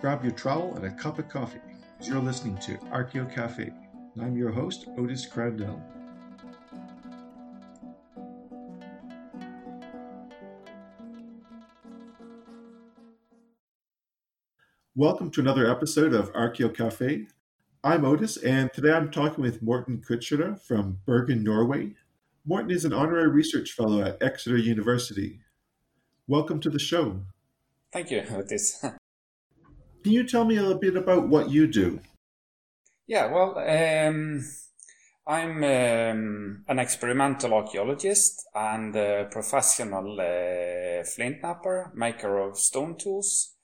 grab your trowel and a cup of coffee. You're listening to Archeo Cafe. I'm your host, Otis Crandell. Welcome to another episode of Archeo Cafe. I'm Otis, and today I'm talking with Morten Kutschera from Bergen, Norway. Morten is an honorary research fellow at Exeter University. Welcome to the show. Thank you, Otis. Can you tell me a little bit about what you do? Yeah, well, um, I'm um, an experimental archaeologist and a professional uh, flint knapper, maker of stone tools.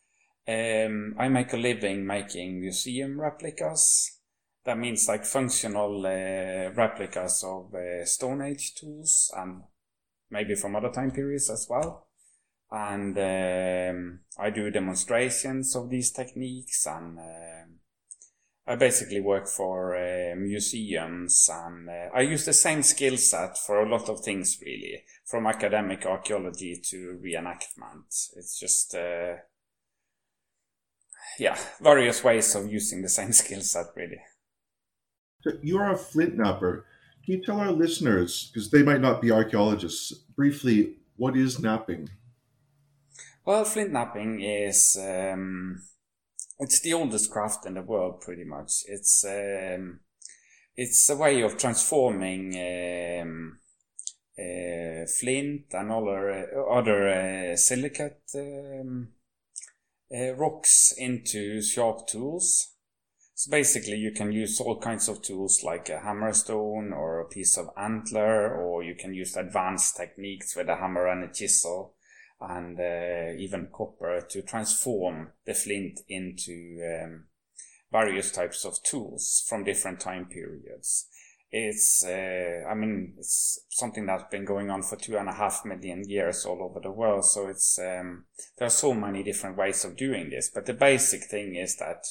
Um, I make a living making museum replicas. That means like functional uh, replicas of uh, Stone Age tools and maybe from other time periods as well and um, I do demonstrations of these techniques and uh, I basically work for uh, museums and uh, I use the same skill set for a lot of things really from academic archaeology to reenactment. It's just uh, yeah various ways of using the same skill set really. So you're a flint knapper. Can you tell our listeners because they might not be archaeologists briefly what is knapping well, flint knapping is um, it's the oldest craft in the world, pretty much. It's um, it's a way of transforming um, uh, flint and other other uh, silicate um, uh, rocks into sharp tools. So basically, you can use all kinds of tools like a hammerstone or a piece of antler, or you can use advanced techniques with a hammer and a chisel and uh, even copper to transform the flint into um, various types of tools from different time periods. It's, uh, I mean, it's something that's been going on for two and a half million years all over the world. So it's, um, there are so many different ways of doing this. But the basic thing is that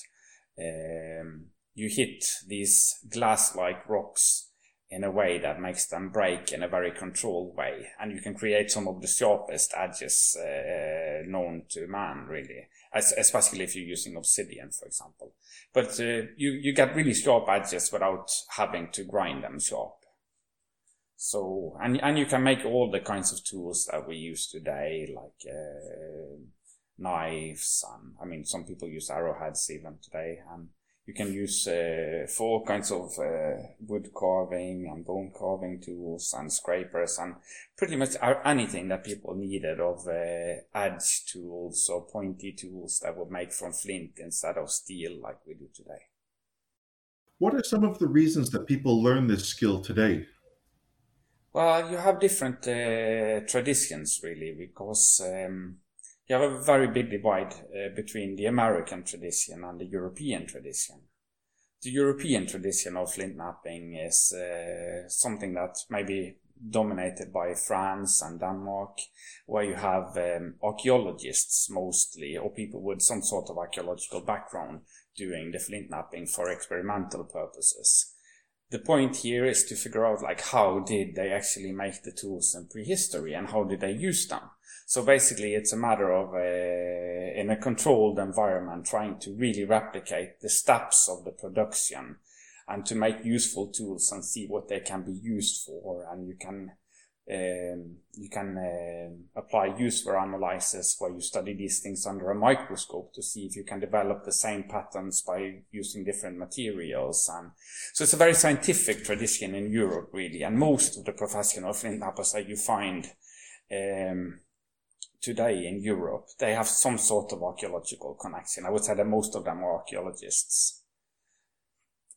um, you hit these glass-like rocks in a way that makes them break in a very controlled way. And you can create some of the sharpest edges uh, known to man, really, As, especially if you're using obsidian, for example. But uh, you, you get really sharp edges without having to grind them sharp. So, and, and you can make all the kinds of tools that we use today, like uh, knives, and I mean, some people use arrowheads even today, and you can use uh, all kinds of uh, wood carving and bone carving tools and scrapers and pretty much anything that people needed of uh, edge tools or pointy tools that were made from flint instead of steel like we do today. What are some of the reasons that people learn this skill today? Well, you have different uh, traditions really because um, you have a very big divide uh, between the American tradition and the European tradition. The European tradition of flint knapping is uh, something that maybe dominated by France and Denmark, where you have um, archaeologists mostly, or people with some sort of archaeological background doing the flint knapping for experimental purposes. The point here is to figure out like how did they actually make the tools in prehistory and how did they use them? So basically, it's a matter of uh, in a controlled environment trying to really replicate the steps of the production and to make useful tools and see what they can be used for. And you can um, you can uh, apply use-wear analysis where you study these things under a microscope to see if you can develop the same patterns by using different materials. And so it's a very scientific tradition in Europe, really. And most of the professional flint knappers that you find um, today in Europe, they have some sort of archaeological connection. I would say that most of them are archaeologists.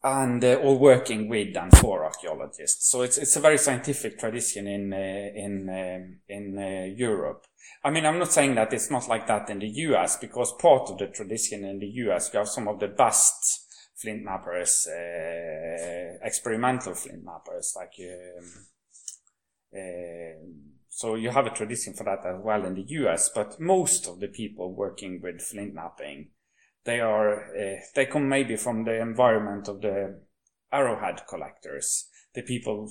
And uh, all working with and for archaeologists. So it's it's a very scientific tradition in uh, in um, in uh, Europe. I mean, I'm not saying that it's not like that in the US because part of the tradition in the US, you have some of the best flint knappers, uh, experimental flint knappers, like um, um so you have a tradition for that as well in the US, but most of the people working with flint knapping, they are, uh, they come maybe from the environment of the arrowhead collectors, the people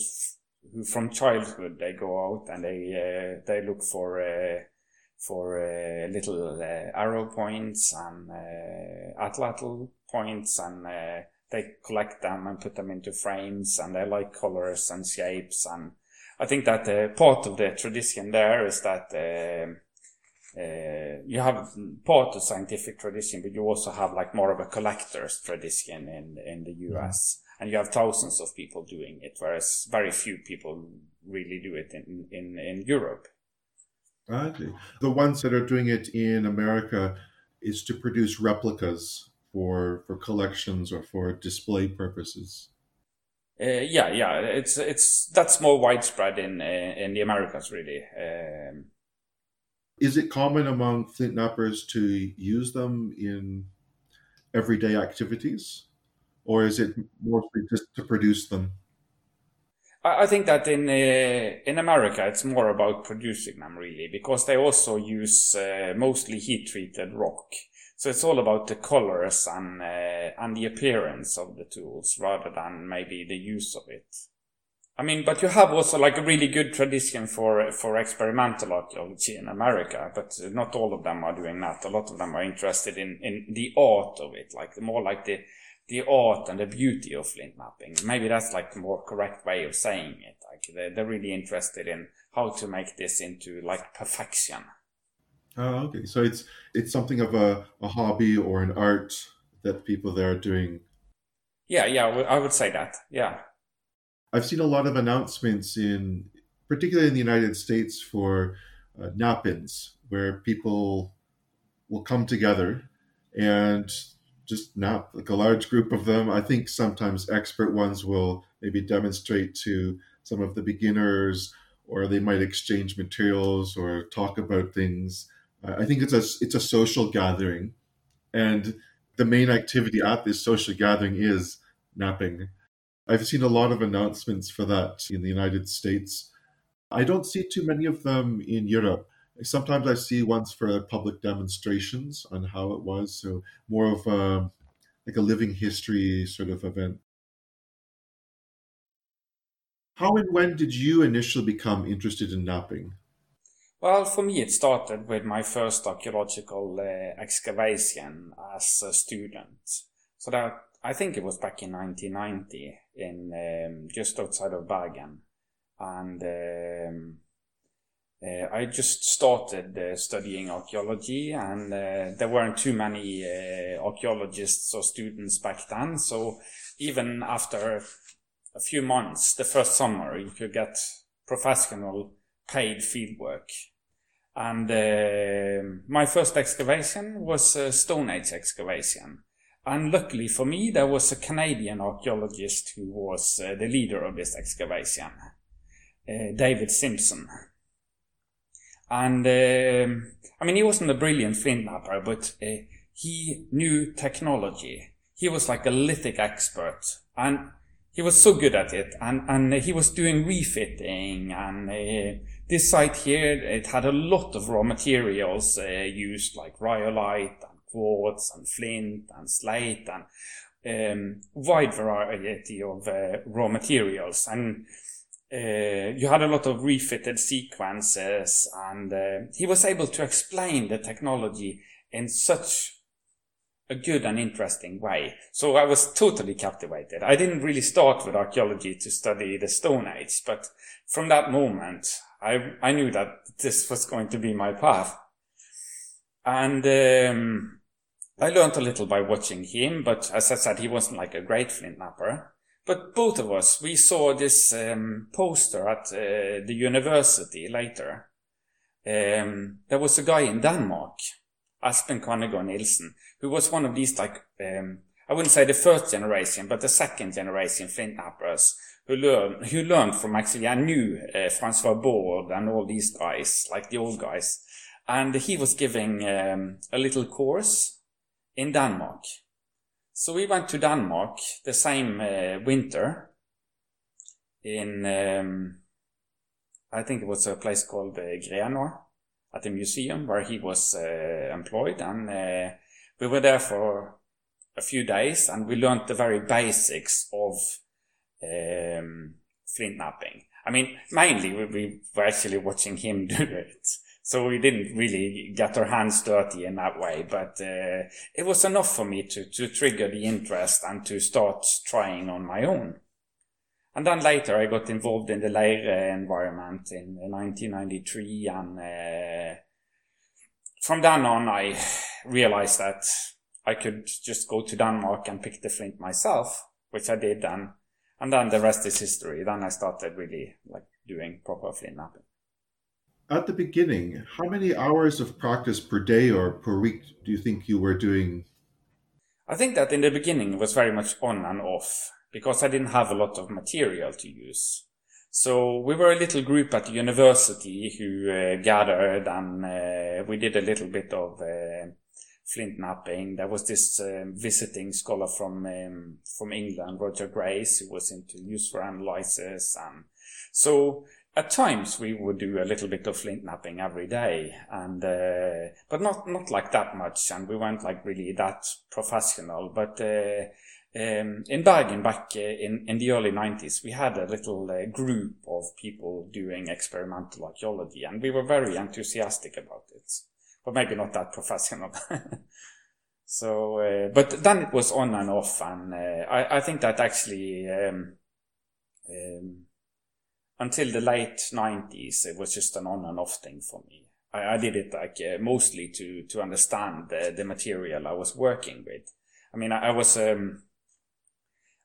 who from childhood they go out and they, uh, they look for, uh, for little arrow points and uh, atlatl points and they collect them and put them into frames and they like colors and shapes and I think that uh, part of the tradition there is that um, uh, you have part of scientific tradition, but you also have like more of a collector's tradition in in the US, mm-hmm. and you have thousands of people doing it, whereas very few people really do it in in in Europe. The ones that are doing it in America is to produce replicas for for collections or for display purposes. Uh, yeah, yeah, it's it's that's more widespread in uh, in the Americas, really. Um, is it common among flint knappers to use them in everyday activities, or is it mostly just to produce them? I think that in uh, in America it's more about producing them really because they also use uh, mostly heat treated rock, so it's all about the colors and uh, and the appearance of the tools rather than maybe the use of it. I mean, but you have also like a really good tradition for for experimental archaeology in America, but not all of them are doing that. A lot of them are interested in in the art of it, like more like the the art and the beauty of flint knapping. Maybe that's like the more correct way of saying it. Like they're, they're really interested in how to make this into like perfection. Oh, okay. So it's it's something of a, a hobby or an art that people there are doing. Yeah, yeah, I would say that. Yeah. I've seen a lot of announcements in, particularly in the United States, for uh, knap-ins, where people will come together and just knap, like a large group of them. I think sometimes expert ones will maybe demonstrate to some of the beginners, or they might exchange materials or talk about things. Uh, I think it's a it's a social gathering, and the main activity at this social gathering is knapping. I've seen a lot of announcements for that in the United States. I don't see too many of them in Europe. Sometimes I see ones for public demonstrations on how it was, so more of a like a living history sort of event. How and when did you initially become interested in knapping? Well, for me, it started with my first archaeological uh, excavation as a student. So that I think it was back in 1990 in um, just outside of Bergen, and um, uh, I just started uh, studying archaeology, and uh, there weren't too many uh, archaeologists or students back then. So even after a few months, the first summer, you could get professional paid fieldwork. And uh, my first excavation was a Stone Age excavation and luckily for me, there was a Canadian archaeologist who was uh, the leader of this excavation, uh, David Simpson. And uh, I mean, he wasn't a brilliant flint knapper, but uh, he knew technology. He was like a lithic expert, and he was so good at it. And and he was doing refitting, and uh, this site here it had a lot of raw materials uh, used, like rhyolite and quartz and flint and slate and um, wide variety of uh, raw materials. And uh, you had a lot of refitted sequences, and uh, he was able to explain the technology in such a good and interesting way. So I was totally captivated. I didn't really start with archaeology to study the Stone Age, but from that moment, I, I knew that this was going to be my path. And um, I learned a little by watching him, but as I said, he wasn't like a great flint knapper. But both of us, we saw this um, poster at uh, the university later. Um, there was a guy in Denmark, Aspen Kanegård Nielsen, who was one of these like, um, I wouldn't say the first generation, but the second generation flint knappers who learned, who learned from actually, I knew uh, Francois Bordes and all these guys, like the old guys. And he was giving um, a little course in Denmark. So we went to Denmark the same uh, winter in, um, I think it was a place called uh, Grenaa at the museum where he was uh, employed. And we were there for a few days and we learned the very basics of um, flint knapping. I mean, mainly we, we were actually watching him do it. so we didn't really get our hands dirty in that way, but uh, it was enough for me to, to trigger the interest and to start trying on my own. And then later I got involved in the Lejre environment in 1993 and uh, from then on I realized that I could just go to Denmark and pick the flint myself, which I did and and then the rest is history. Then I started really like doing proper flint knapping. At the beginning, how many hours of practice per day or per week do you think you were doing? I think that in the beginning it was very much on and off because I didn't have a lot of material to use. So we were a little group at the university who uh, gathered and uh, we did a little bit of uh, flint knapping. There was this um, visiting scholar from um, from England, Roger Grace, who was into use-wear analysis, and so at times we would do a little bit of flint knapping every day, and uh, but not not like that much, and we weren't like really that professional, but. Uh, um, in Bergen, back uh, in, in the early 90s, we had a little uh, group of people doing experimental archaeology, and we were very enthusiastic about it, but maybe not that professional. so, uh, but then it was on and off, and uh, I, I think that actually um, um, until the late 90s, it was just an on and off thing for me. I, I did it like uh, mostly to to understand the, the material I was working with. I mean, I, I was um,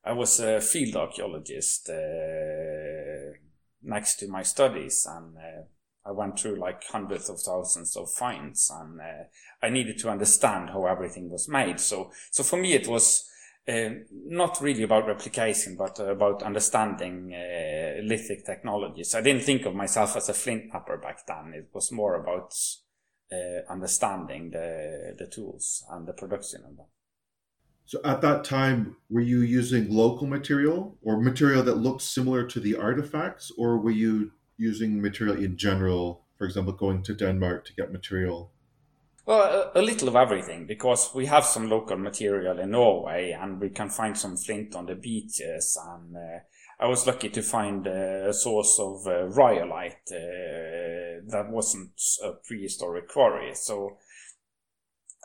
I was a field archaeologist next to my studies, and I went through like hundreds of thousands of finds, and uh, I needed to understand how everything was made. So, so for me, it was uh, not really about replication, but about understanding uh, lithic technologies. I didn't think of myself as a flint knapper back then. It was more about uh, understanding the the tools and the production of them. So at that time, were you using local material or material that looked similar to the artifacts, or were you using material in general? For example, going to Denmark to get material. Well, a, little of everything because we have some local material in Norway, and we can find some flint on the beaches. And uh, I was lucky to find a source of uh, rhyolite uh, that wasn't a prehistoric quarry. So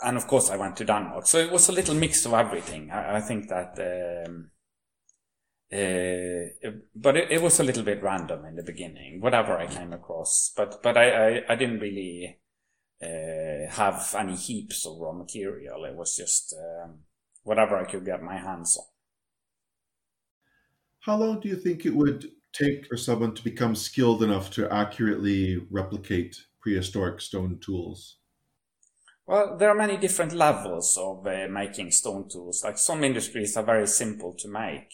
and of course I went to Denmark. So it was a little mix of everything. I, I think that, um, uh, but it, it, was a little bit random in the beginning, whatever I came across. But but I I, I didn't really uh, have any heaps of raw material. It was just um, whatever I could get my hands on. How long do you think it would take for someone to become skilled enough to accurately replicate prehistoric stone tools? Well, there are many different levels of uh, making stone tools. Like some industries are very simple to make.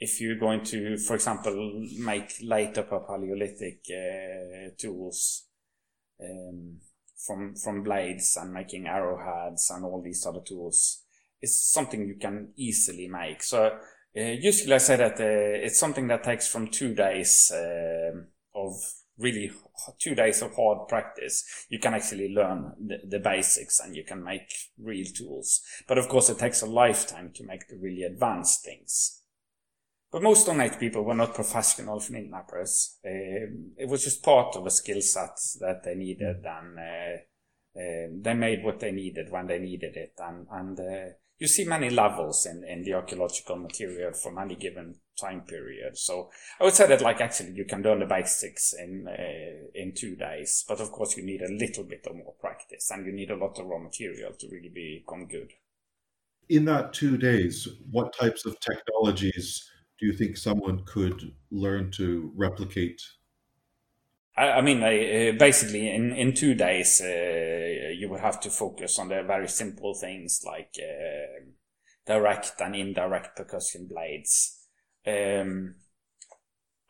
If you're going to, for example, make late Upper Paleolithic uh, tools um, from from blades and making arrowheads and all these other tools, it's something you can easily make. So uh, usually I say that uh, it's something that takes from two days um, of really two days of hard practice, you can actually learn the, the, basics and you can make real tools. But of course, it takes a lifetime to make the really advanced things. But most Stone people were not professional flint knappers. Uh, it was just part of a skill set that they needed, and uh, uh, they made what they needed when they needed it. And, and uh, you see many levels in, in the archaeological material from any given time period. So I would say that like actually you can learn the basics in uh, in two days, but of course you need a little bit of more practice and you need a lot of raw material to really become good. In that two days, what types of technologies do you think someone could learn to replicate I, I mean, uh, basically, in, in two days, uh, you would have to focus on the very simple things like uh, direct and indirect percussion blades. Um,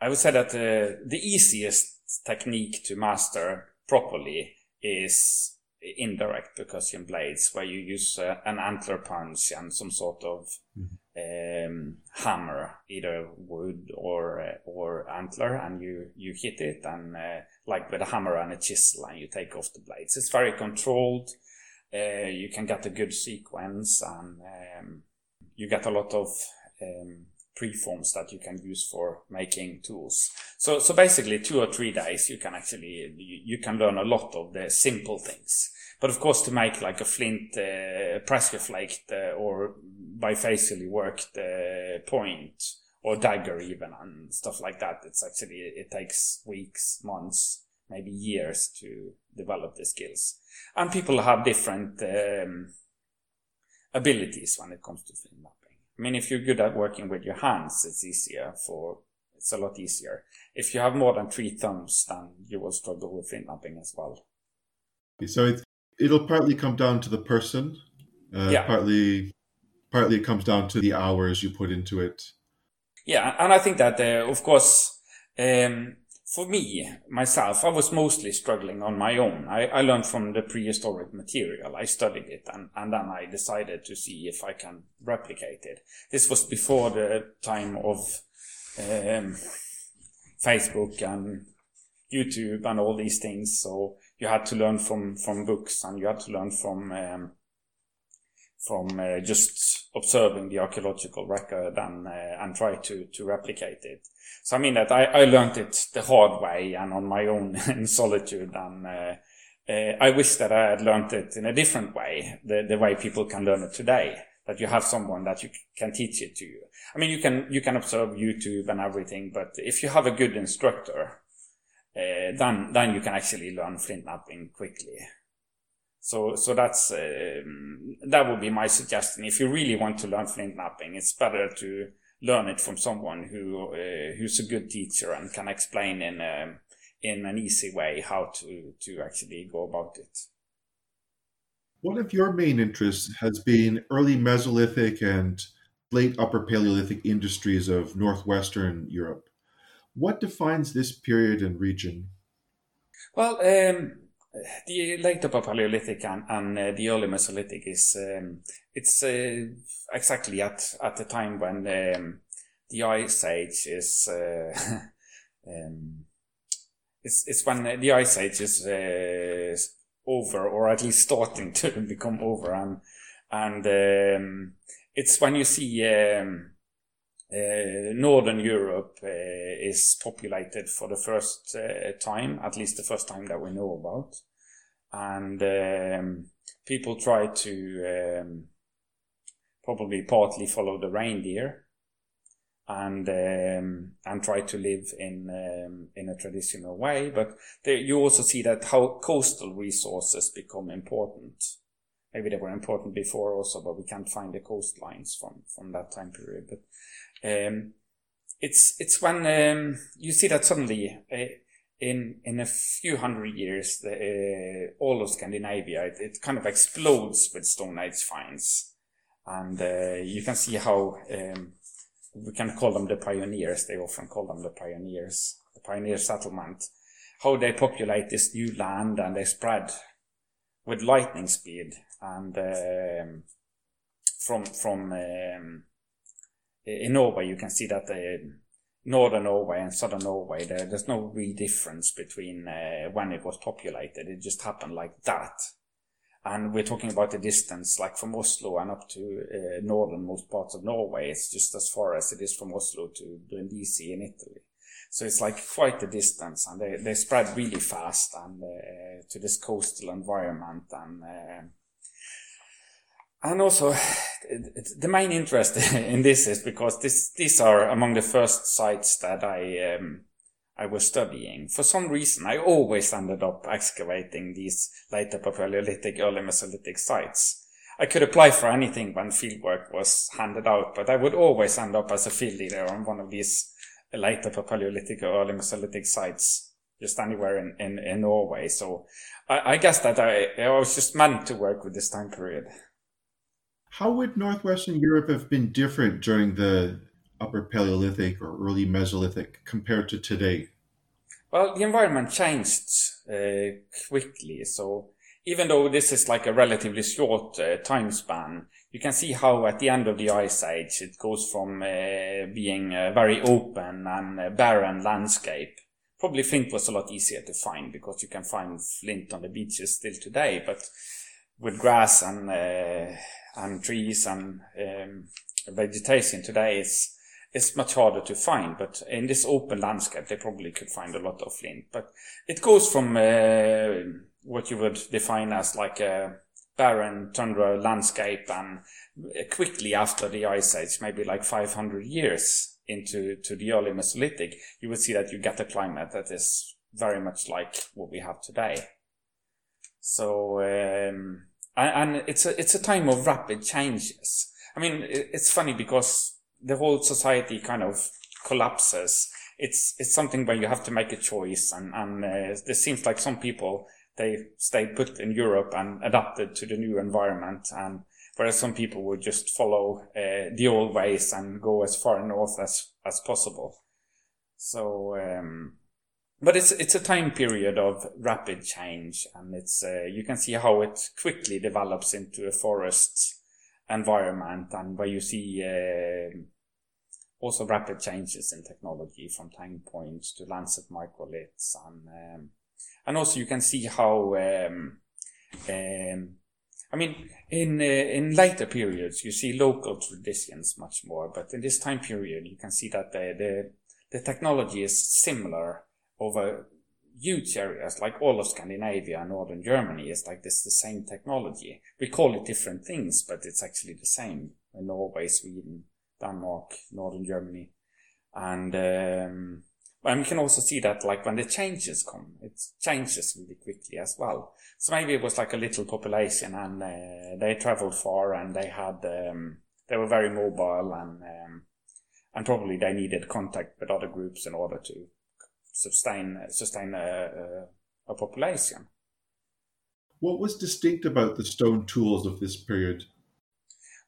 I would say that uh, the easiest technique to master properly is indirect percussion blades, where you use uh, an antler punch and some sort of mm-hmm um, hammer, either wood or uh, or antler, and you you hit it, and uh, like with a hammer and a chisel, and you take off the blades. It's very controlled. Uh, you can get a good sequence, and um, you get a lot of um, preforms that you can use for making tools. So, so basically two or three days you can actually, you, you can learn a lot of the simple things. But of course to make like a flint uh, pressure flaked uh, or bifacially worked uh, point or dagger even and stuff like that, it's actually, it takes weeks, months, maybe years to develop the skills. And people have different um, abilities when it comes to flint knapping. I mean, if you're good at working with your hands, it's easier for, it's a lot easier. If you have more than three thumbs, then you will struggle with flint knapping as well. So it, it'll partly come down to the person. Uh, yeah. Partly, partly it comes down to the hours you put into it. Yeah, and I think that, uh, of course, um, for me, myself, I was mostly struggling on my own. I, I learned from the prehistoric material. I studied it and, and then I decided to see if I can replicate it. This was before the time of um, Facebook and YouTube and all these things. So you had to learn from, from books and you had to learn from um, from uh, just observing the archaeological record and uh, and try to to replicate it. So I mean that I, I learned it the hard way and on my own in solitude and uh, uh, I wish that I had learned it in a different way, the, the way people can learn it today. That you have someone that you can teach it to you. I mean, you can you can observe YouTube and everything, but if you have a good instructor, uh, then then you can actually learn flint knapping quickly. So, so that's um, that would be my suggestion. If you really want to learn flint knapping, it's better to learn it from someone who uh, who's a good teacher and can explain in a, in an easy way how to to actually go about it. One of your main interests has been early Mesolithic and late Upper Paleolithic industries of northwestern Europe. What defines this period and region? Well, um, the late Upper Paleolithic and, and uh, the early Mesolithic is um, it's uh, exactly at at the time when um, the Ice Age is uh, um, it's it's when the Ice Age is uh, over or at least starting to become over and and um, it's when you see um, uh, Northern Europe uh, is populated for the first uh, time, at least the first time that we know about. And um, people try to um, probably partly follow the reindeer and um, and try to live in um, in a traditional way. But there, you also see that how coastal resources become important. Maybe they were important before also, but we can't find the coastlines from from that time period. But um, it's it's when um, you see that suddenly uh, in in a few hundred years, the, uh, all of Scandinavia it, it, kind of explodes with Stone Age finds, and uh, you can see how um, we can call them the pioneers. They often call them the pioneers, the pioneer settlement. How they populate this new land and they spread with lightning speed and um, from from um, in Norway, you can see that northern Norway and southern Norway, there, there's no real difference between uh, when it was populated. It just happened like that. And we're talking about the distance, like from Oslo and up to uh, northernmost parts of Norway. It's just as far as it is from Oslo to Brindisi in Italy. So it's like quite a distance, and they, they spread really fast and uh, to this coastal environment and uh, and also, the main interest in this is because this, these are among the first sites that I, um, I was studying. For some reason, I always ended up excavating these later Paleolithic, early Mesolithic sites. I could apply for anything when fieldwork was handed out, but I would always end up as a field leader on one of these later Paleolithic or early Mesolithic sites, just anywhere in, in, in Norway. So I, I guess that I, I was just meant to work with this time period. How would Northwestern Europe have been different during the Upper Paleolithic or early Mesolithic compared to today? Well, the environment changed uh, quickly. So even though this is like a relatively short uh, time span, you can see how at the end of the Ice Age it goes from uh, being a very open and barren landscape. Probably flint was a lot easier to find because you can find flint on the beaches still today, but with grass and uh, and trees and um, vegetation today is it's much harder to find. But in this open landscape, they probably could find a lot of flint. But it goes from uh, what you would define as like a barren tundra landscape and quickly after the ice age, maybe like 500 years into to the early Mesolithic, you would see that you get a climate that is very much like what we have today. So, um, and, it's a, it's a time of rapid changes. I mean, it's funny because the whole society kind of collapses. It's, it's something where you have to make a choice and, and uh, seems like some people, they stayed put in Europe and adapted to the new environment and whereas some people would just follow uh, the old ways and go as far north as, as possible. So, um, but it's it's a time period of rapid change, and it's uh, you can see how it quickly develops into a forest environment, and where you see uh, also rapid changes in technology from tang points to lancet microliths, and um, and also you can see how. Um, um, I mean, in uh, in later periods, you see local traditions much more, but in this time period, you can see that the the, the technology is similar over huge areas like all of Scandinavia and northern Germany is like this the same technology. We call it different things, but it's actually the same in Norway, Sweden, Denmark, northern Germany. And um, and we can also see that like when the changes come, it changes really quickly as well. So maybe it was like a little population and uh, they traveled far and they had um, they were very mobile and um, and probably they needed contact with other groups in order to sustain sustain a, a, population. What was distinct about the stone tools of this period?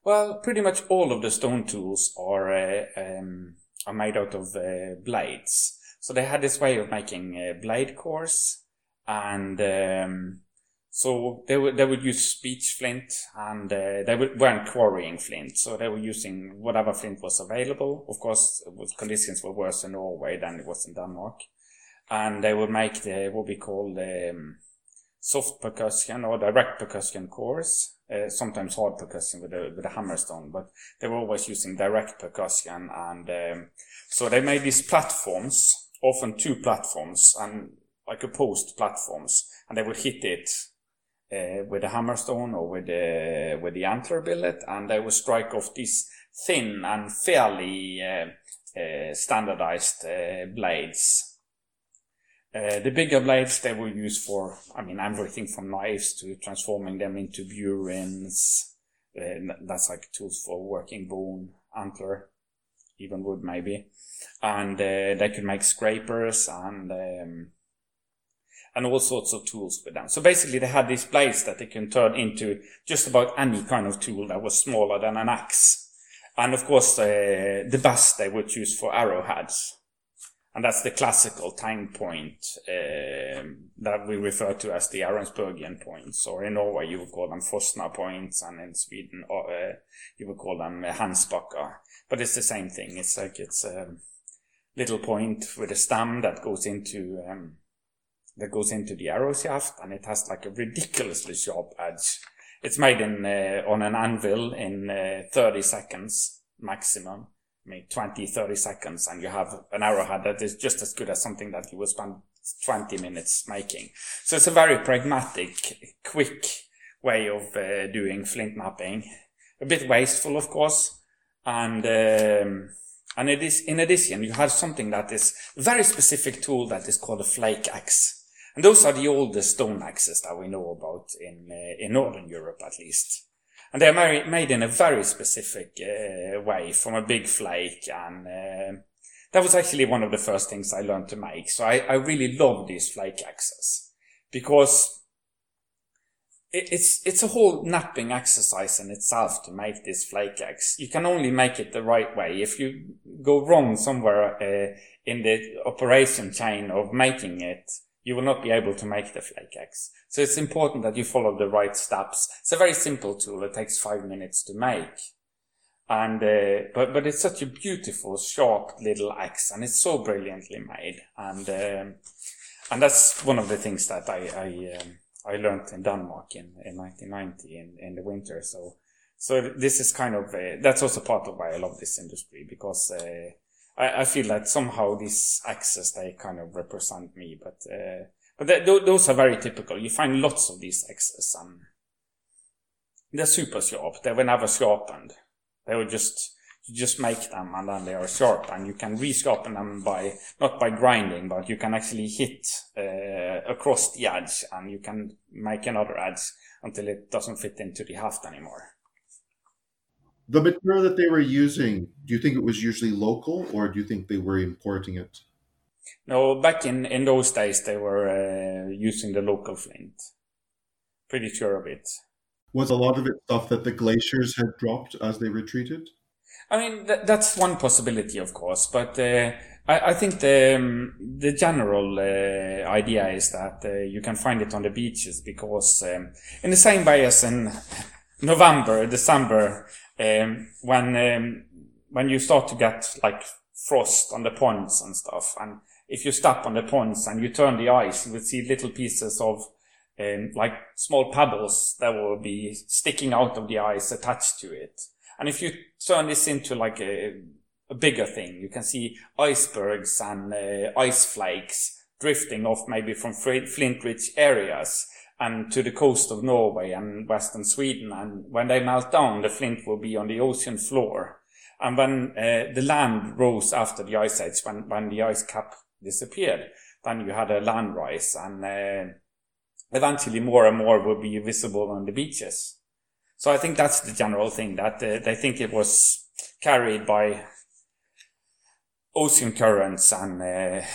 Well, pretty much all of the stone tools are uh, um, are made out of uh, blades. So they had this way of making uh, blade cores, and um, so they would they would use beach flint, and uh, they weren't quarrying flint, so they were using whatever flint was available. Of course, conditions were worse in Norway than it was in Denmark, and they would make the what we call the um, soft percussion or direct percussion cores. Uh, sometimes hard percussion with a with a hammerstone, but they were always using direct percussion, and um, so they made these platforms, often two platforms, and like opposed platforms, and they would hit it uh, with a hammerstone or with the with the antler billet, and they would strike off these thin and fairly uh, uh standardized uh, blades uh, the bigger blades they were used for, I mean, everything from knives to transforming them into burins. Uh, that's like tools for working bone, antler, even wood maybe. And uh, they could make scrapers and um, and all sorts of tools with them. So basically, they had these blades that they can turn into just about any kind of tool that was smaller than an axe. And of course, uh, the best they would use for arrowheads and that's the classical tang point um, that we refer to as the Ahrensburgian points, or in Norway you would call them Fosna points, and in Sweden uh, you would call them uh, Hensbacka. But it's the same thing. It's like it's a little point with a stem that goes into um, that goes into the arrow shaft, and it has like a ridiculously sharp edge. It's made in uh, on an anvil in uh, 30 seconds maximum Mean, 20, 30 seconds and you have an arrowhead that is just as good as something that you would spend 20 minutes making. So it's a very pragmatic, quick way of uh, doing flint knapping. A bit wasteful, of course. And, um, and it is, in addition, you have something that is very specific tool that is called a flake axe. And those are the oldest stone axes that we know about in, uh, in Northern Europe, at least. And they're made in a very specific uh, way from a big flake. And uh, that was actually one of the first things I learned to make. So I, I really love these flake axes because it, it's, it's a whole knapping exercise in itself to make this flake axe. You can only make it the right way. If you go wrong somewhere uh, in the operation chain of making it, you will not be able to make the flake axe. So it's important that you follow the right steps. It's a very simple tool. It takes five minutes to make. And, uh, but, but it's such a beautiful, sharp little axe and it's so brilliantly made. And, um, and that's one of the things that I, I, um, I learned in Denmark in, in 1990 in, in the winter. So, so this is kind of uh, that's also part of why I love this industry because uh, I, I, feel that somehow these axes they kind of represent me, but uh, but th- those are very typical. You find lots of these axes and they're super sharp. They were never sharpened. They were just you just make them and then they are sharp and you can resharpen them by not by grinding but you can actually hit uh, across the edge and you can make another edge until it doesn't fit into the haft anymore the material that they were using do you think it was usually local or do you think they were importing it? No back in in those days they were uh, using the local flint. Pretty sure of it. Was a lot of it stuff that the glaciers had dropped as they retreated? I mean, th- that's one possibility, of course, but uh, I-, I, think the um, the general uh, idea is that uh, you can find it on the beaches because, um, in the same way as in November, December, um, when um, when you start to get like frost on the ponds and stuff, and if you step on the ponds and you turn the ice, you will see little pieces of um, like small pebbles that will be sticking out of the ice attached to it. And if you turn this into like a, a bigger thing, you can see icebergs and uh, ice flakes drifting off maybe from flint-rich areas and to the coast of Norway and western Sweden. And when they melt down, the flint will be on the ocean floor. And when uh, the land rose after the ice age, when, when the ice cap disappeared, then you had a land rise and uh, eventually more and more will be visible on the beaches. So I think that's the general thing that uh, they think it was carried by ocean currents and uh,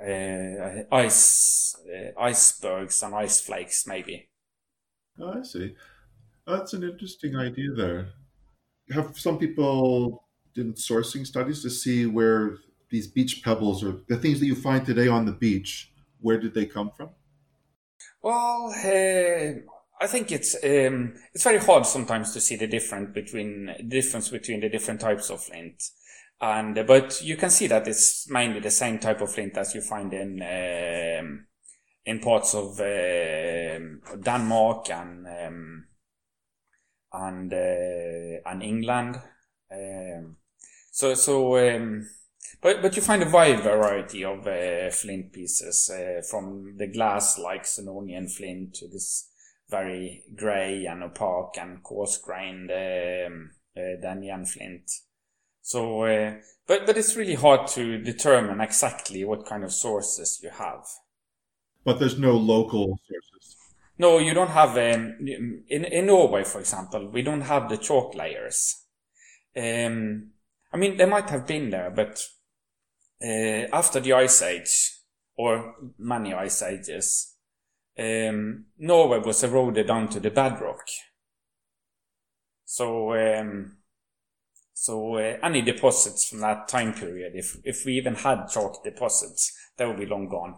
uh, ice uh, icebergs and ice flakes, maybe. Oh, I see. That's an interesting idea. There, have some people did sourcing studies to see where these beach pebbles or the things that you find today on the beach, where did they come from? Well, uh, I think it's um, it's very hard sometimes to see the difference between difference between the different types of flint, and uh, but you can see that it's mainly the same type of flint as you find in um, in parts of uh, Denmark and um, and uh, and England. Um, so so. Um, but but you find a wide variety of uh, flint pieces uh, from the glass like Senonian flint to this very grey and opaque and coarse-grained um, uh, flint. So, uh, but but it's really hard to determine exactly what kind of sources you have. But there's no local sources. No, you don't have um, in in Norway, for example, we don't have the chalk layers. Um, I mean, they might have been there, but uh, after the ice age or many ice ages, um, Norway was eroded down to the bedrock. So, um, so uh, any deposits from that time period, if if we even had chalk deposits, they would be long gone.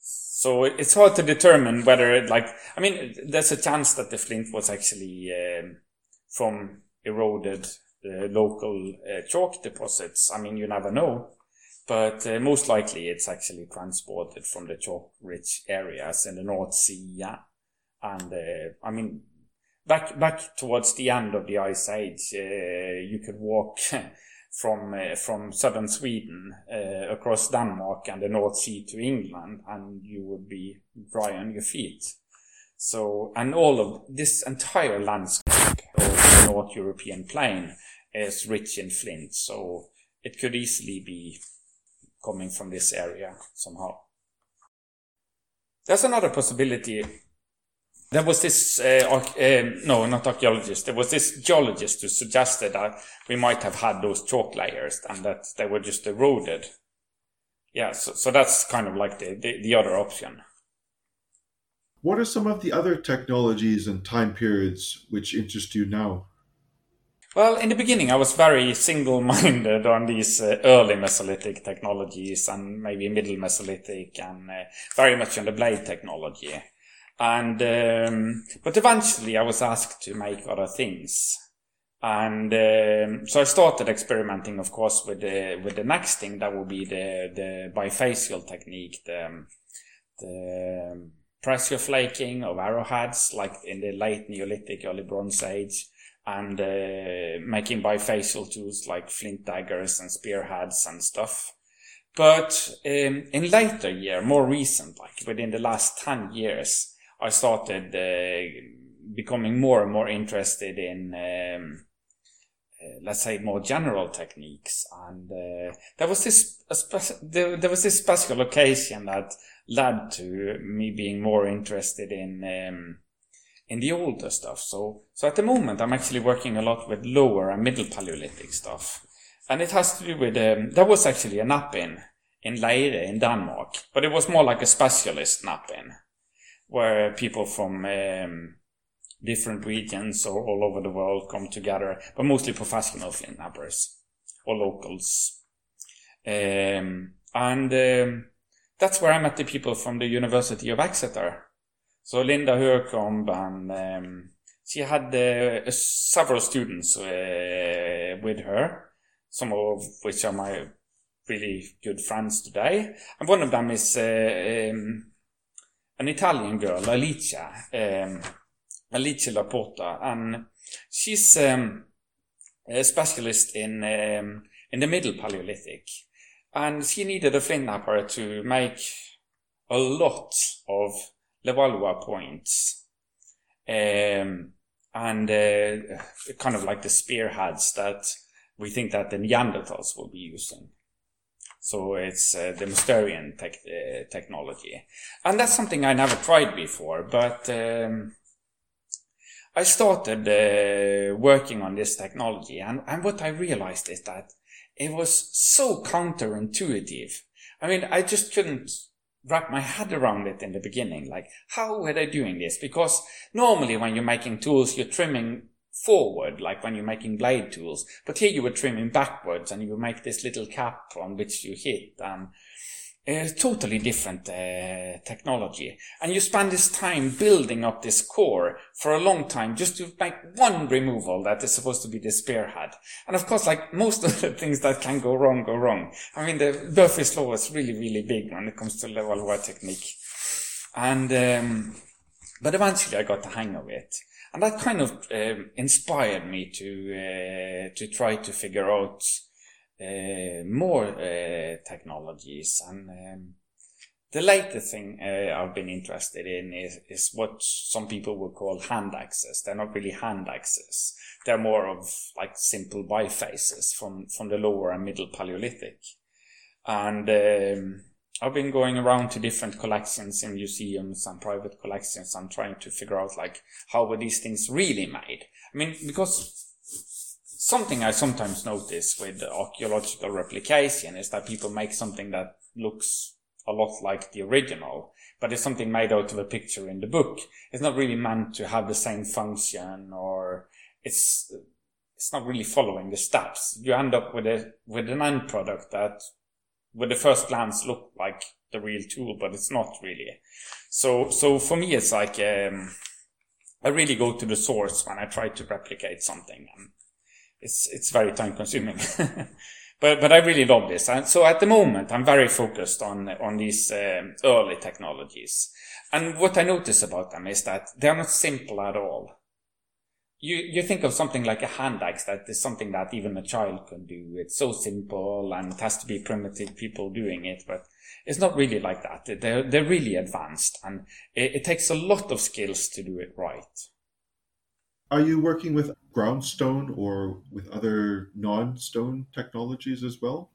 So it's hard to determine whether, it, like, I mean, there's a chance that the flint was actually um, from eroded uh, local uh, chalk deposits. I mean, you never know but uh, most likely it's actually transported from the chalk-rich areas in the North Sea. Yeah. And uh, I mean, back back towards the end of the ice age, uh, you could walk from uh, from southern Sweden uh, across Denmark and the North Sea to England, and you would be dry on your feet. So, and all of this entire landscape of the North European plain is rich in flint, so it could easily be coming from this area somehow. There's another possibility. There was this, uh, uh, no, not archaeologist. There was this geologist who suggested that we might have had those chalk layers and that they were just eroded. Yeah, so, so that's kind of like the, the, the other option. What are some of the other technologies and time periods which interest you now? Well, in the beginning, I was very single-minded on these uh, early Mesolithic technologies and maybe middle Mesolithic and uh, very much on the blade technology. And um, but eventually, I was asked to make other things, and um, so I started experimenting, of course, with the with the next thing that would be the the bifacial technique, the the pressure flaking of arrowheads, like in the late Neolithic, early Bronze Age and uh, making bifacial tools like flint daggers and spearheads and stuff. But um, in later year, more recent, like within the last 10 years, I started uh, becoming more and more interested in, um, uh, let's say, more general techniques. And uh, there was this spe- there, there, was this special occasion that led to me being more interested in um, in the older stuff. So, so at the moment, I'm actually working a lot with lower and middle Paleolithic stuff. And it has to do with, um, there was actually a knap-in in Lejre in Denmark, but it was more like a specialist knap-in, where people from um, different regions or all over the world come together, but mostly professional flint knappers or locals. Um, and um, that's where I met the people from the University of Exeter so Linda Hurcombe and um, she had uh, several students uh, with her, some of which are my really good friends today. And one of them is uh, um, an Italian girl, Alicia, um, Alicia Laporta, and she's um, a specialist in um, in the Middle Paleolithic, and she needed a flint knapper to make a lot of Levallois points. Um, and uh, kind of like the spearheads that we think that the Neanderthals will be using. So it's uh, the Mousterian tech, uh, technology. And that's something I never tried before, but um, I started uh, working on this technology and, and what I realized is that it was so counterintuitive. I mean, I just couldn't wrap my head around it in the beginning. Like, how were they doing this? Because normally when you're making tools, you're trimming forward, like when you're making blade tools. But here you were trimming backwards and you make this little cap on which you hit. And a totally different uh, technology. And you spend this time building up this core for a long time just to make one removal that is supposed to be the spearhead. And of course, like most of the things that can go wrong, go wrong. I mean, the Murphy's law is really, really big when it comes to level Levallois technique. And, um, but eventually I got the hang of it. And that kind of um, inspired me to, uh, to try to figure out uh, more uh, technologies. And um, the later thing uh, I've been interested in is, is what some people would call hand axes. They're not really hand axes. They're more of like simple bifaces from, from the lower and middle Paleolithic. And um, I've been going around to different collections in museums and private collections and trying to figure out like how were these things really made. I mean, because something I sometimes notice with archaeological replication is that people make something that looks a lot like the original, but it's something made out of a picture in the book. It's not really meant to have the same function or it's, it's not really following the steps. You end up with a, with an end product that with the first glance look like the real tool, but it's not really. So, so for me, it's like, um, I really go to the source when I try to replicate something. And it's it's very time consuming. but but I really love this. And so at the moment, I'm very focused on on these um, early technologies. And what I notice about them is that they're not simple at all. You you think of something like a hand axe that is something that even a child can do. It's so simple and it has to be primitive people doing it, but it's not really like that. They're they're really advanced, and it, it takes a lot of skills to do it right. Are you working with groundstone or with other non-stone technologies as well?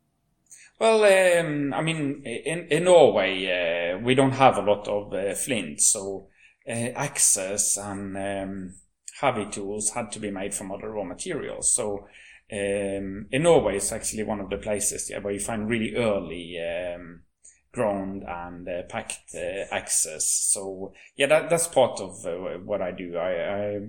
Well, um, I mean, in, in Norway, uh, we don't have a lot of uh, flint, so uh, axes and um, heavy tools had to be made from other raw materials. So um, in Norway, it's actually one of the places yeah, where you find really early um, ground and uh, pecked uh, axes. So yeah, that, that's part of uh, what I do. I, I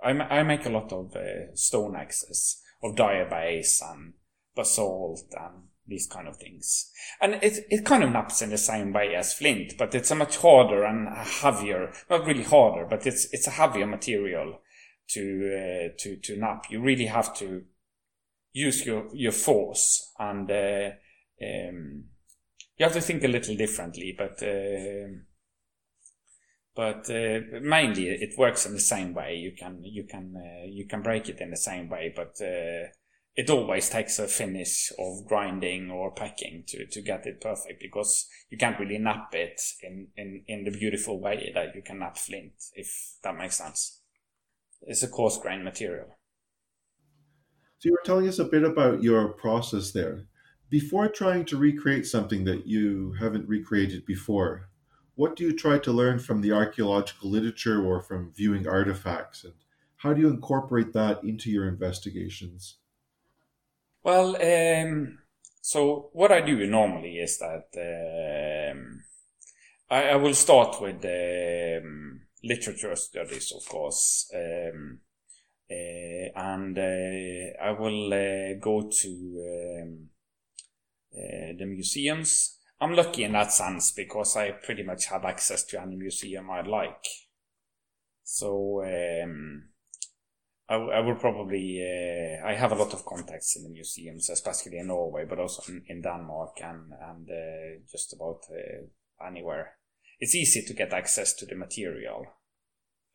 I, I make a lot of uh, stone axes of diabase and basalt and these kind of things. And it, it kind of knaps in the same way as flint, but it's a much harder and heavier, not really harder, but it's, it's a heavier material to, uh, to, to knap. You really have to use your, your force and, uh, um, you have to think a little differently, but, uh, but mainly it works in the same way. You can you can uh, you can break it in the same way, but uh, it always takes a finish of grinding or pecking to, to get it perfect because you can't really knap it in, in, in the beautiful way that you can knap flint, if that makes sense. It's a coarse grain material. So you were telling us a bit about your process there. Before trying to recreate something that you haven't recreated before, what do you try to learn from the archaeological literature or from viewing artifacts? And how do you incorporate that into your investigations? Well, um, so what I do normally is that um, I, I, will start with um, literature studies, of course, um, uh, and uh, I will uh, go to um, the museums. I'm lucky in that sense because I pretty much have access to any museum I like. So um, I, I will probably. Uh, I have a lot of contacts in the museums, especially in Norway, but also in, in Denmark and and uh, just about uh, anywhere. It's easy to get access to the material,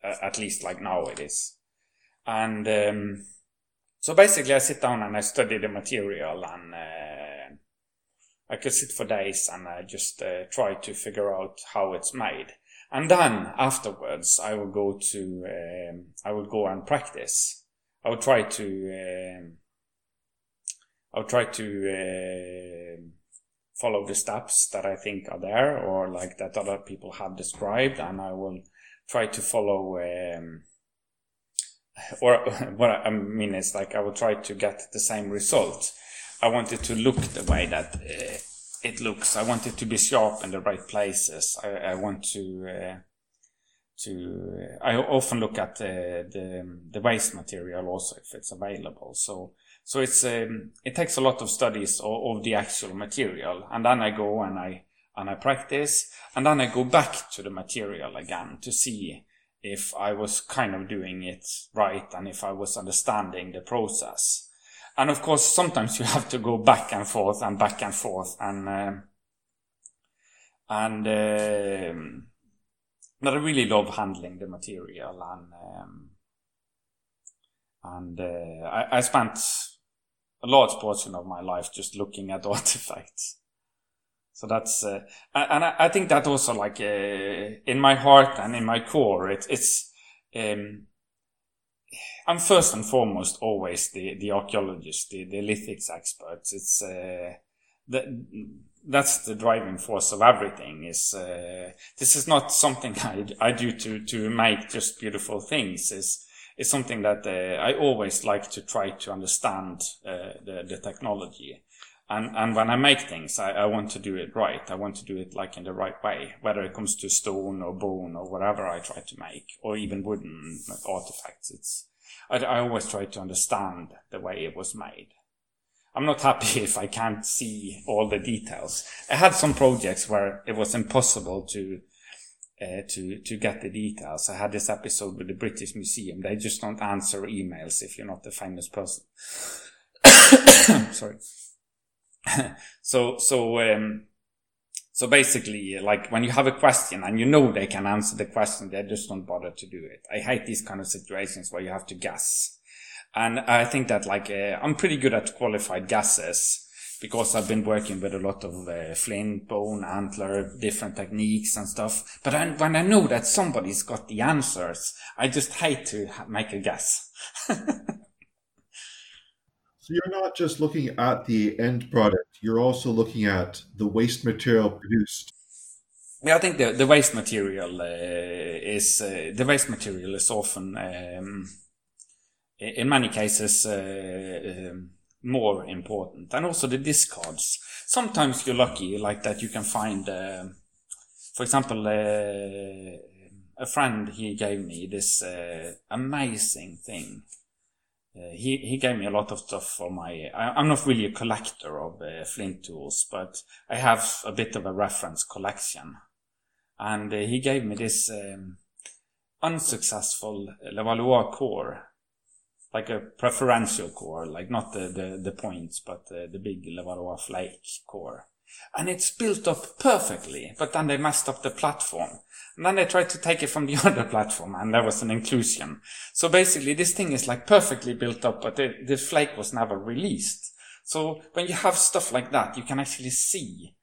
at least like now it is. And um, so basically, I sit down and I study the material, and uh, I could sit for days and I just uh, try to figure out how it's made and then afterwards, I will go to, um, I will go and practice. I will try to, um, I will try to uh, follow the steps that I think are there or like that other people have described, and I will try to follow. Um, or what I mean is like I will try to get the same result. I want it to look the way that. Uh, it looks. I want it to be sharp in the right places. I, I want to uh, to. I often look at the, the, the waste material also if it's available. So so it's um, it takes a lot of studies of, of, the actual material, and then I go and I and I practice, and then I go back to the material again to see if I was kind of doing it right and if I was understanding the process. And of course, sometimes you have to go back and forth and back and forth. And, uh, and, uh, but I really love handling the material and, um, and, uh, I, I spent a large portion of my life just looking at artifacts. So that's, uh, and I, think that also like, uh, in my heart and in my core, it, it's, um, I'm first and foremost always the, the archaeologist, the, the lithics experts. It's, uh, the, that's the driving force of everything is, uh, this is not something I, I do to, to make just beautiful things. It's, it's something that uh, I always like to try to understand uh, the, the technology. And, and when I make things, I, I want to do it right. I want to do it like in the right way, whether it comes to stone or bone or whatever I try to make, or even wooden artifacts. It's, I, I always try to understand the way it was made. I'm not happy if I can't see all the details. I had some projects where it was impossible to uh, to to get the details. I had this episode with the British Museum. They just don't answer emails if you're not a famous person. Sorry. so so um, so basically, like when you have a question and you know they can answer the question, they just don't bother to do it. I hate these kind of situations where you have to guess. And I think that like, uh, I'm pretty good at qualified guesses because I've been working with a lot of uh, flint, bone, antler, different techniques and stuff. But I, when I know that somebody's got the answers, I just hate to make a guess. So you're not just looking at the end product, you're also looking at the waste material produced. Yeah, I think the, the waste material uh, is uh, the waste material is often, um, in many cases, uh, um, more important, and also the discards. Sometimes you're lucky, like that, you can find, um, for example, uh, a friend he gave me this uh, amazing thing uh, he he gave me a lot of stuff for my. I, am not really a collector of uh, flint tools, but I have a bit of a reference collection, and uh, he gave me this um, unsuccessful Levallois core, like a preferential core, like not the the, the points, but the big Levallois flake core. and it's built up perfectly, but then they messed up the platform. And then they tried to take it from the other platform and there was an inclusion. So basically this thing is like perfectly built up, but the, the flake was never released. So when you have stuff like that, you can actually see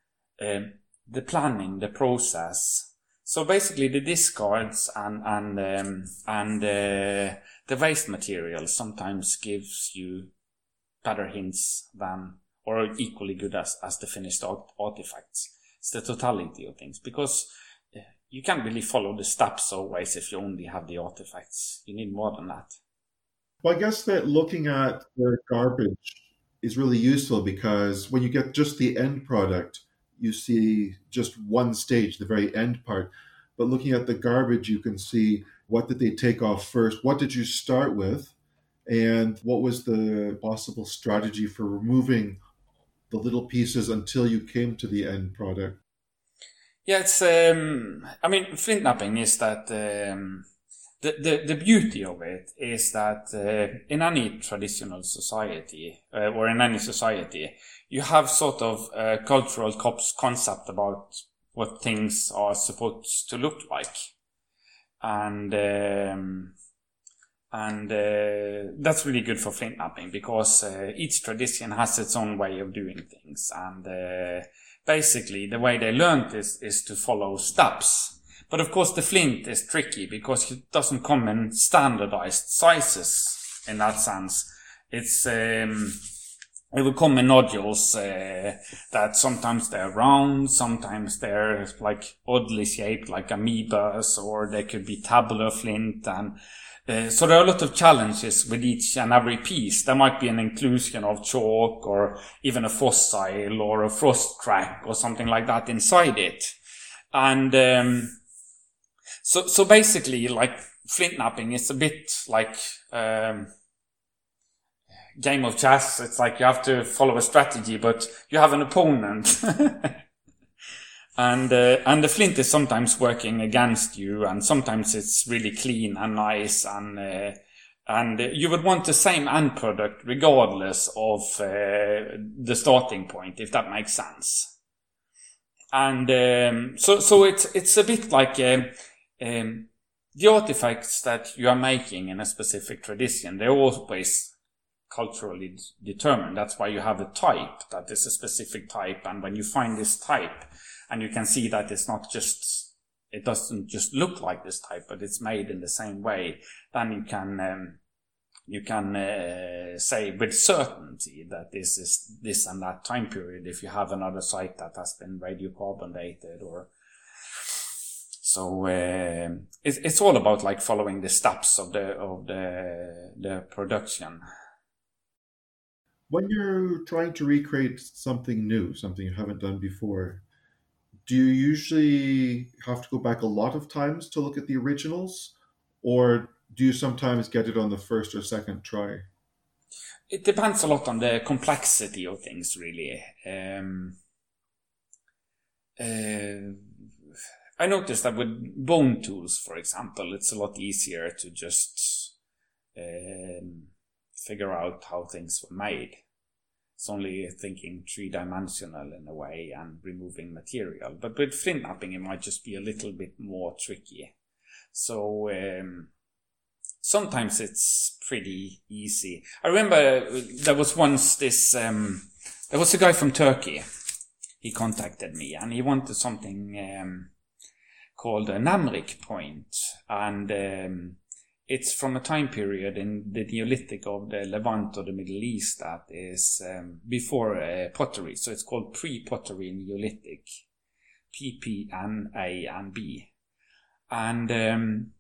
um, the planning, the process. So basically the discards and, and, um, and uh, the waste material sometimes gives you better hints than or equally good as, as the finished art- artifacts. It's the totality of things because uh, you can't really follow the steps always if you only have the artifacts. You need more than that. Well, I guess that looking at the garbage is really useful because when you get just the end product, you see just one stage, the very end part. But looking at the garbage, you can see what did they take off first? What did you start with? And what was the possible strategy for removing the little pieces until you came to the end product? Yeah, it's. Um, I mean, flint knapping is that um, the, the the beauty of it is that uh, in any traditional society uh, or in any society, you have sort of a cultural concept about what things are supposed to look like, and um, and uh, that's really good for flint knapping because uh, each tradition has its own way of doing things. And uh, basically the way they learned is is to follow steps but of course the flint is tricky because it doesn't come in standardized sizes in that sense it's um, it will come in nodules uh, that sometimes they're round, sometimes they're like oddly shaped, like amoebas, or they could be tabular flint, and uh, so there are a lot of challenges with each and every piece. There might be an inclusion of chalk or even a fossil or a frost crack or something like that inside it. And um, so, so basically, like flint knapping is a bit like um, game of chess. It's like you have to follow a strategy, but you have an opponent. and uh, and the flint is sometimes working against you, and sometimes it's really clean and nice, and uh, and you would want the same end product regardless of uh, the starting point, if that makes sense. And um, so so it's it's a bit like um, um, the artifacts that you are making in a specific tradition. They're always culturally determined. That's why you have a type that is a specific type, and when you find this type and you can see that it's not just it doesn't just look like this type, but it's made in the same way. Then you can um, you can uh, say with certainty that this is this and that time period. If you have another site that has been radiocarbon dated, or so uh, it's it's all about like following the steps of the of the the production. When you're trying to recreate something new, something you haven't done before, do you usually have to go back a lot of times to look at the originals? Or do you sometimes get it on the first or second try? It depends a lot on the complexity of things really. Um, uh, i noticed that with bone tools for example it's a lot easier to just um, figure out how things were made it's only thinking three dimensional in a way and removing material. But with flint knapping, it might just be a little bit more tricky. So, um, sometimes it's pretty easy. I remember there was once this, um, there was a guy from Turkey. He contacted me and he wanted something, um, called a Nemrik. And, um, it's from a time period in the Neolithic of the Levant or the Middle East that is um, before uh, pottery. So it's called pre-pottery Neolithic, PPNB. And um,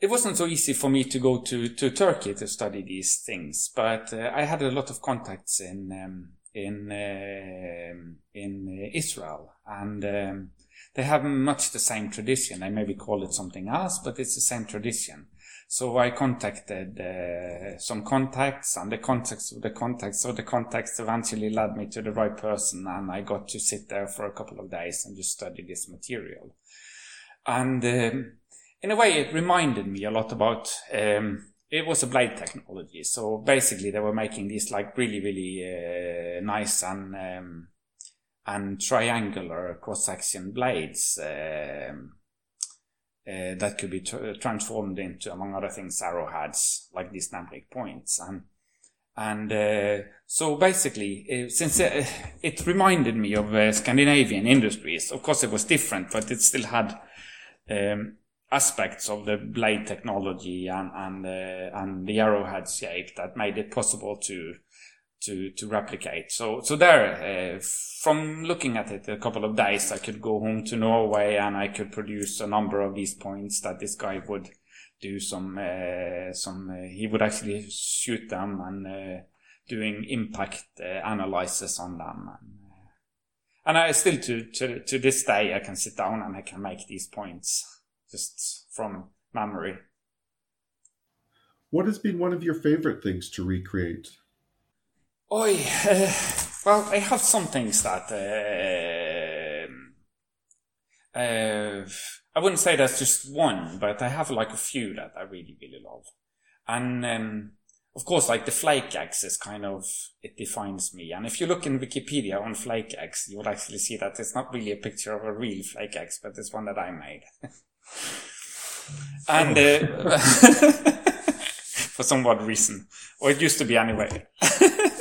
it wasn't so easy for me to go to, to Turkey to study these things, but uh, I had a lot of contacts in um, in uh, in Israel, and um, they have much the same tradition. They maybe call it something else, but it's the same tradition. So I contacted uh, some contacts and the contacts of the contacts of the contacts eventually led me to the right person and I got to sit there for a couple of days and just study this material. And um, in a way it reminded me a lot about, um, it was a blade technology. So basically they were making these like really, really uh, nice and um, and triangular cross-section blades um, uh, that could be t- transformed into, among other things, arrowheads like these Nemrik points. And and uh, so basically, uh, since uh, it reminded me of uh, Scandinavian industries, of course it was different, but it still had um, aspects of the blade technology and and uh, and the arrowhead shape that made it possible to to to replicate. So so there, uh, from looking at it a couple of days, I could go home to Norway and I could produce a number of these points that this guy would do some uh, some uh, he would actually shoot them and uh, doing impact analysis on them and, and I still to, to to this day I can sit down and I can make these points just from memory. What has been one of your favorite things to recreate? Oi, uh, well, I have some things that uh, uh, I wouldn't say that's just one, but I have like a few that I really, really love. And, um, of course, like the flake axe is kind of, it defines me. And if you look in Wikipedia on flake axe, you will actually see that it's not really a picture of a real flake axe, but it's one that I made. and, uh, for some odd reason. Or it used to be anyway.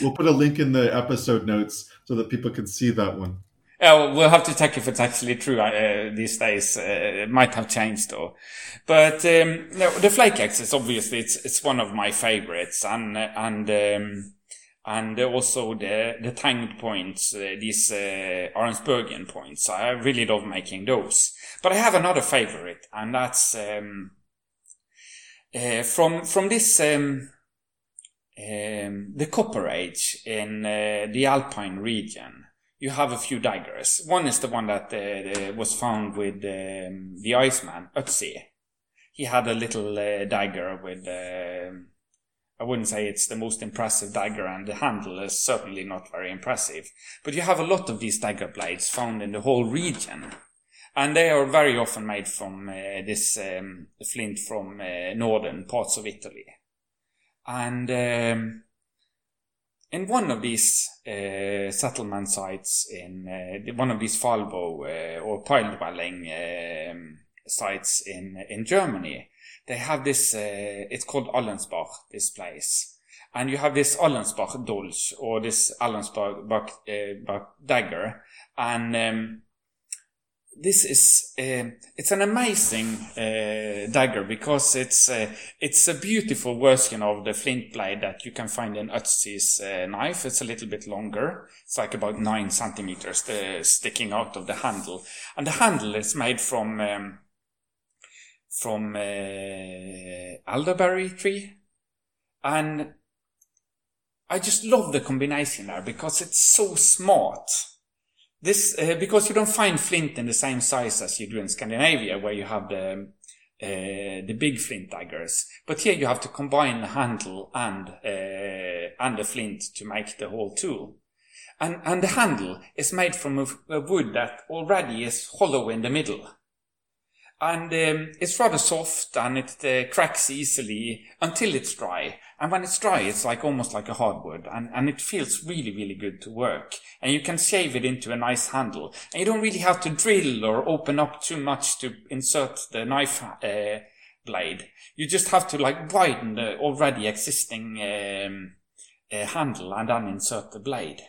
we'll put a link in the episode notes so that people can see that one. Yeah, well, have to check if it's actually true uh, these days. Uh, it might have changed though. But um, no, the flake axe is obviously it's it's one of my favorites, and and um, and also the the tanged points, uh, these uh, Ahrensburgian points. I really love making those. But I have another favorite, and that's um, uh, from from this. Um, um, the Copper Age in uh, the Alpine region you have a few daggers. One is the one that uh, was found with um, the Iceman, Ötzi. He had a little uh, dagger with, uh, I wouldn't say it's the most impressive dagger, and the handle is certainly not very impressive. But you have a lot of these dagger blades found in the whole region. And they are very often made from uh, this um, flint from uh, northern parts of Italy. And um, in one of these uh, settlement sites in uh, one of these Pfahlbau uh, or pile dwelling um, sites in in Germany, they have this. Uh, it's called Allensbach. This place, and you have this Allensbach dolch or this Allensbach uh, dagger, and um, this is uh, it's an amazing uh, dagger because it's uh, it's a beautiful version of the flint blade that you can find in Ötzi's uh, knife. It's a little bit longer. It's like about nine centimeters sticking out of the handle, and the handle is made from um, from uh, elderberry tree, and I just love the combination there because it's so smart this uh, because you don't find flint in the same size as you do in Scandinavia, where you have the uh, the big flint daggers. But here you have to combine the handle and uh, and the flint to make the whole tool. And and the handle is made from a, a wood that already is hollow in the middle and um, it's rather soft and it uh, cracks easily until it's dry. And when it's dry, it's like almost like a hardwood, and, and it feels really, really good to work. And you can shave it into a nice handle, and you don't really have to drill or open up too much to insert the knife uh, blade. You just have to like widen the already existing um, uh, handle and then insert the blade.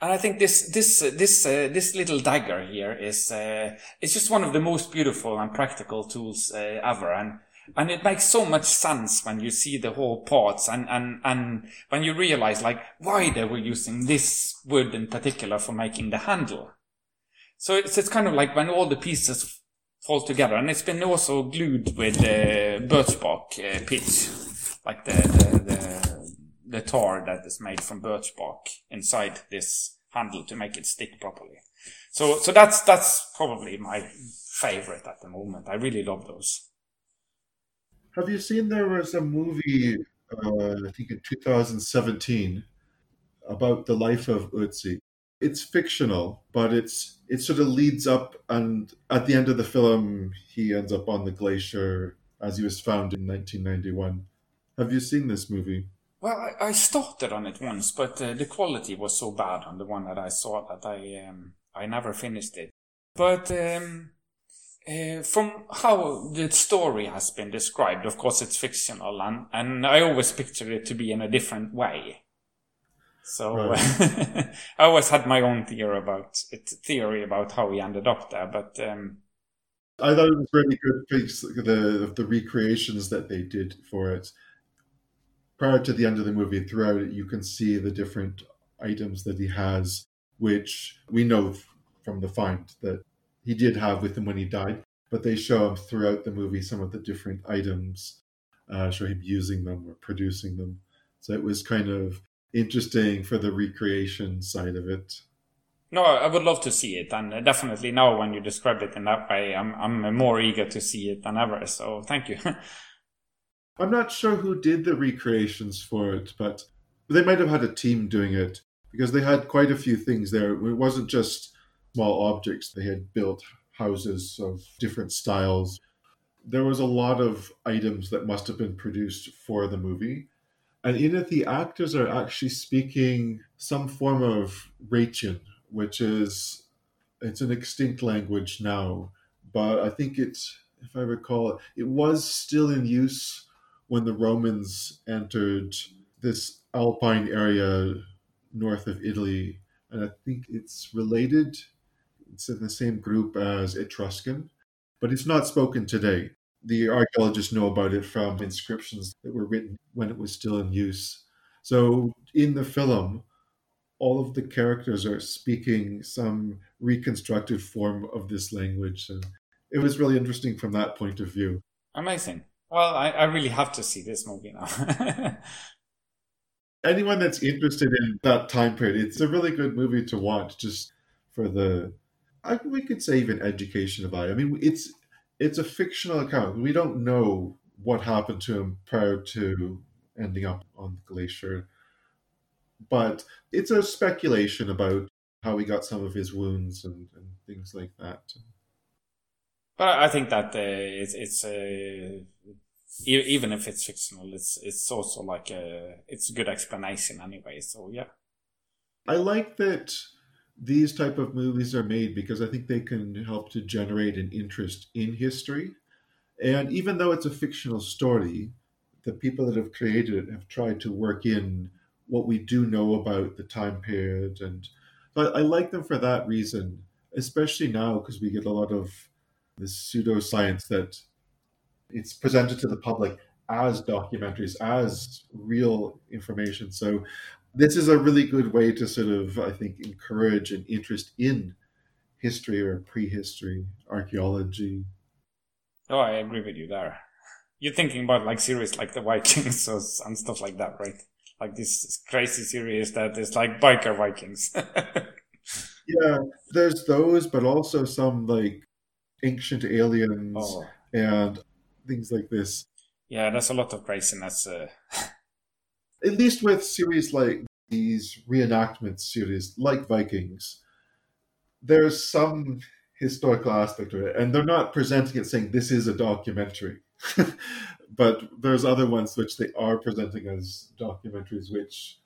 And I think this this uh, this uh, this little dagger here is uh, is just one of the most beautiful and practical tools uh, ever, and and it makes so much sense when you see the whole parts and and and when you realize like why they were using this wood in particular for making the handle. So it's it's kind of like when all the pieces fall together, and it's been also glued with uh, birch bark uh, pitch, like the the, the the tar that is made from birch bark inside this handle to make it stick properly. So, so that's, that's probably my favorite at the moment. I really love those. Have you seen there was a movie, uh, I think in 2017, about the life of Ötzi? It's fictional, but it's it sort of leads up, and at the end of the film, he ends up on the glacier as he was found in 1991. Have you seen this movie? Well, I, I started on it once, but uh, the quality was so bad on the one that I saw that I um, I never finished it. But um, uh, from how the story has been described, of course it's fictional, and, and I always picture it to be in a different way. So right. I always had my own theory about it, theory about how he ended up there, but um, I thought it was really good piece the the recreations that they did for it. Prior to the end of the movie, throughout it, you can see the different items that he has, which we know from the find that he did have with him when he died. But they show him throughout the movie some of the different items, uh, show him using them or producing them. So it was kind of interesting for the recreation side of it. No, I would love to see it, and definitely now when you describe it in that way, I'm I'm more eager to see it than ever. So thank you. I'm not sure who did the recreations for it, but they might have had a team doing it because they had quite a few things there. It wasn't just small objects; they had built houses of different styles. There was a lot of items that must have been produced for the movie. And in it, the actors are actually speaking some form of Rhaetian, which is it's an extinct language now, but I think it's if I recall, it was still in use when the Romans entered this alpine area north of Italy, and I think it's related. It's in the same group as Etruscan, but it's not spoken today. The archaeologists know about it from inscriptions that were written when it was still in use. So in the film, all of the characters are speaking some reconstructed form of this language. And it was really interesting from that point of view. Amazing. Well, I, I really have to see this movie now. Anyone that's interested in that time period, it's a really good movie to watch just for the, I, we could say even education about it. I mean, it's it's a fictional account. We don't know what happened to him prior to ending up on the glacier but it's a speculation about how he got some of his wounds and, and things like that. But I think that uh, it's it's uh, even if it's fictional, it's it's also like a it's a good explanation anyway. So yeah, I like that these type of movies are made because I think they can help to generate an interest in history. And even though it's a fictional story, the people that have created it have tried to work in what we do know about the time period. And I, I like them for that reason, especially now because we get a lot of this pseudoscience that it's presented to the public as documentaries, as real information. So this is a really good way to sort of, I think, encourage an interest in history or prehistory, archaeology. Oh, I agree with you there. You're thinking about like series like the Vikings and stuff like that, right? like this crazy series that is like biker Vikings. yeah, there's those, but also some like ancient aliens oh. and things like this. Yeah, there's a lot of craziness. Uh... At least with series like these reenactment series, like Vikings, there's some historical aspect to it, and they're not presenting it saying this is a documentary. but there's other ones which they are presenting as documentaries, which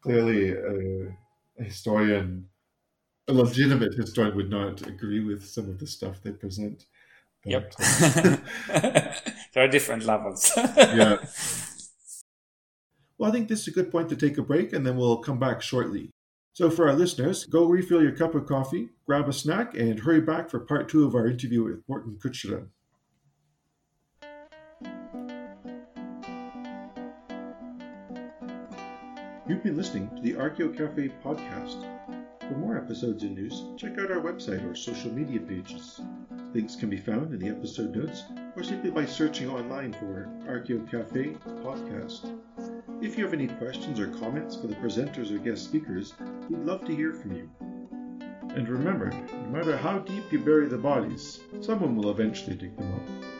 clearly a, a historian, a legitimate historian, would not agree with some of the stuff they present. But, yep, uh, there are different levels. yeah. Well, I think this is a good point to take a break, and then we'll come back shortly. So, for our listeners, go refill your cup of coffee, grab a snack, and hurry back for part two of our interview with Morten Kutschera. You've been listening to the Archeo Cafe podcast. For more episodes and news, check out our website or social media pages. Links can be found in the episode notes or simply by searching online for Archeo Cafe podcast. If you have any questions or comments for the presenters or guest speakers, we'd love to hear from you. And remember, no matter how deep you bury the bodies, someone will eventually dig them up.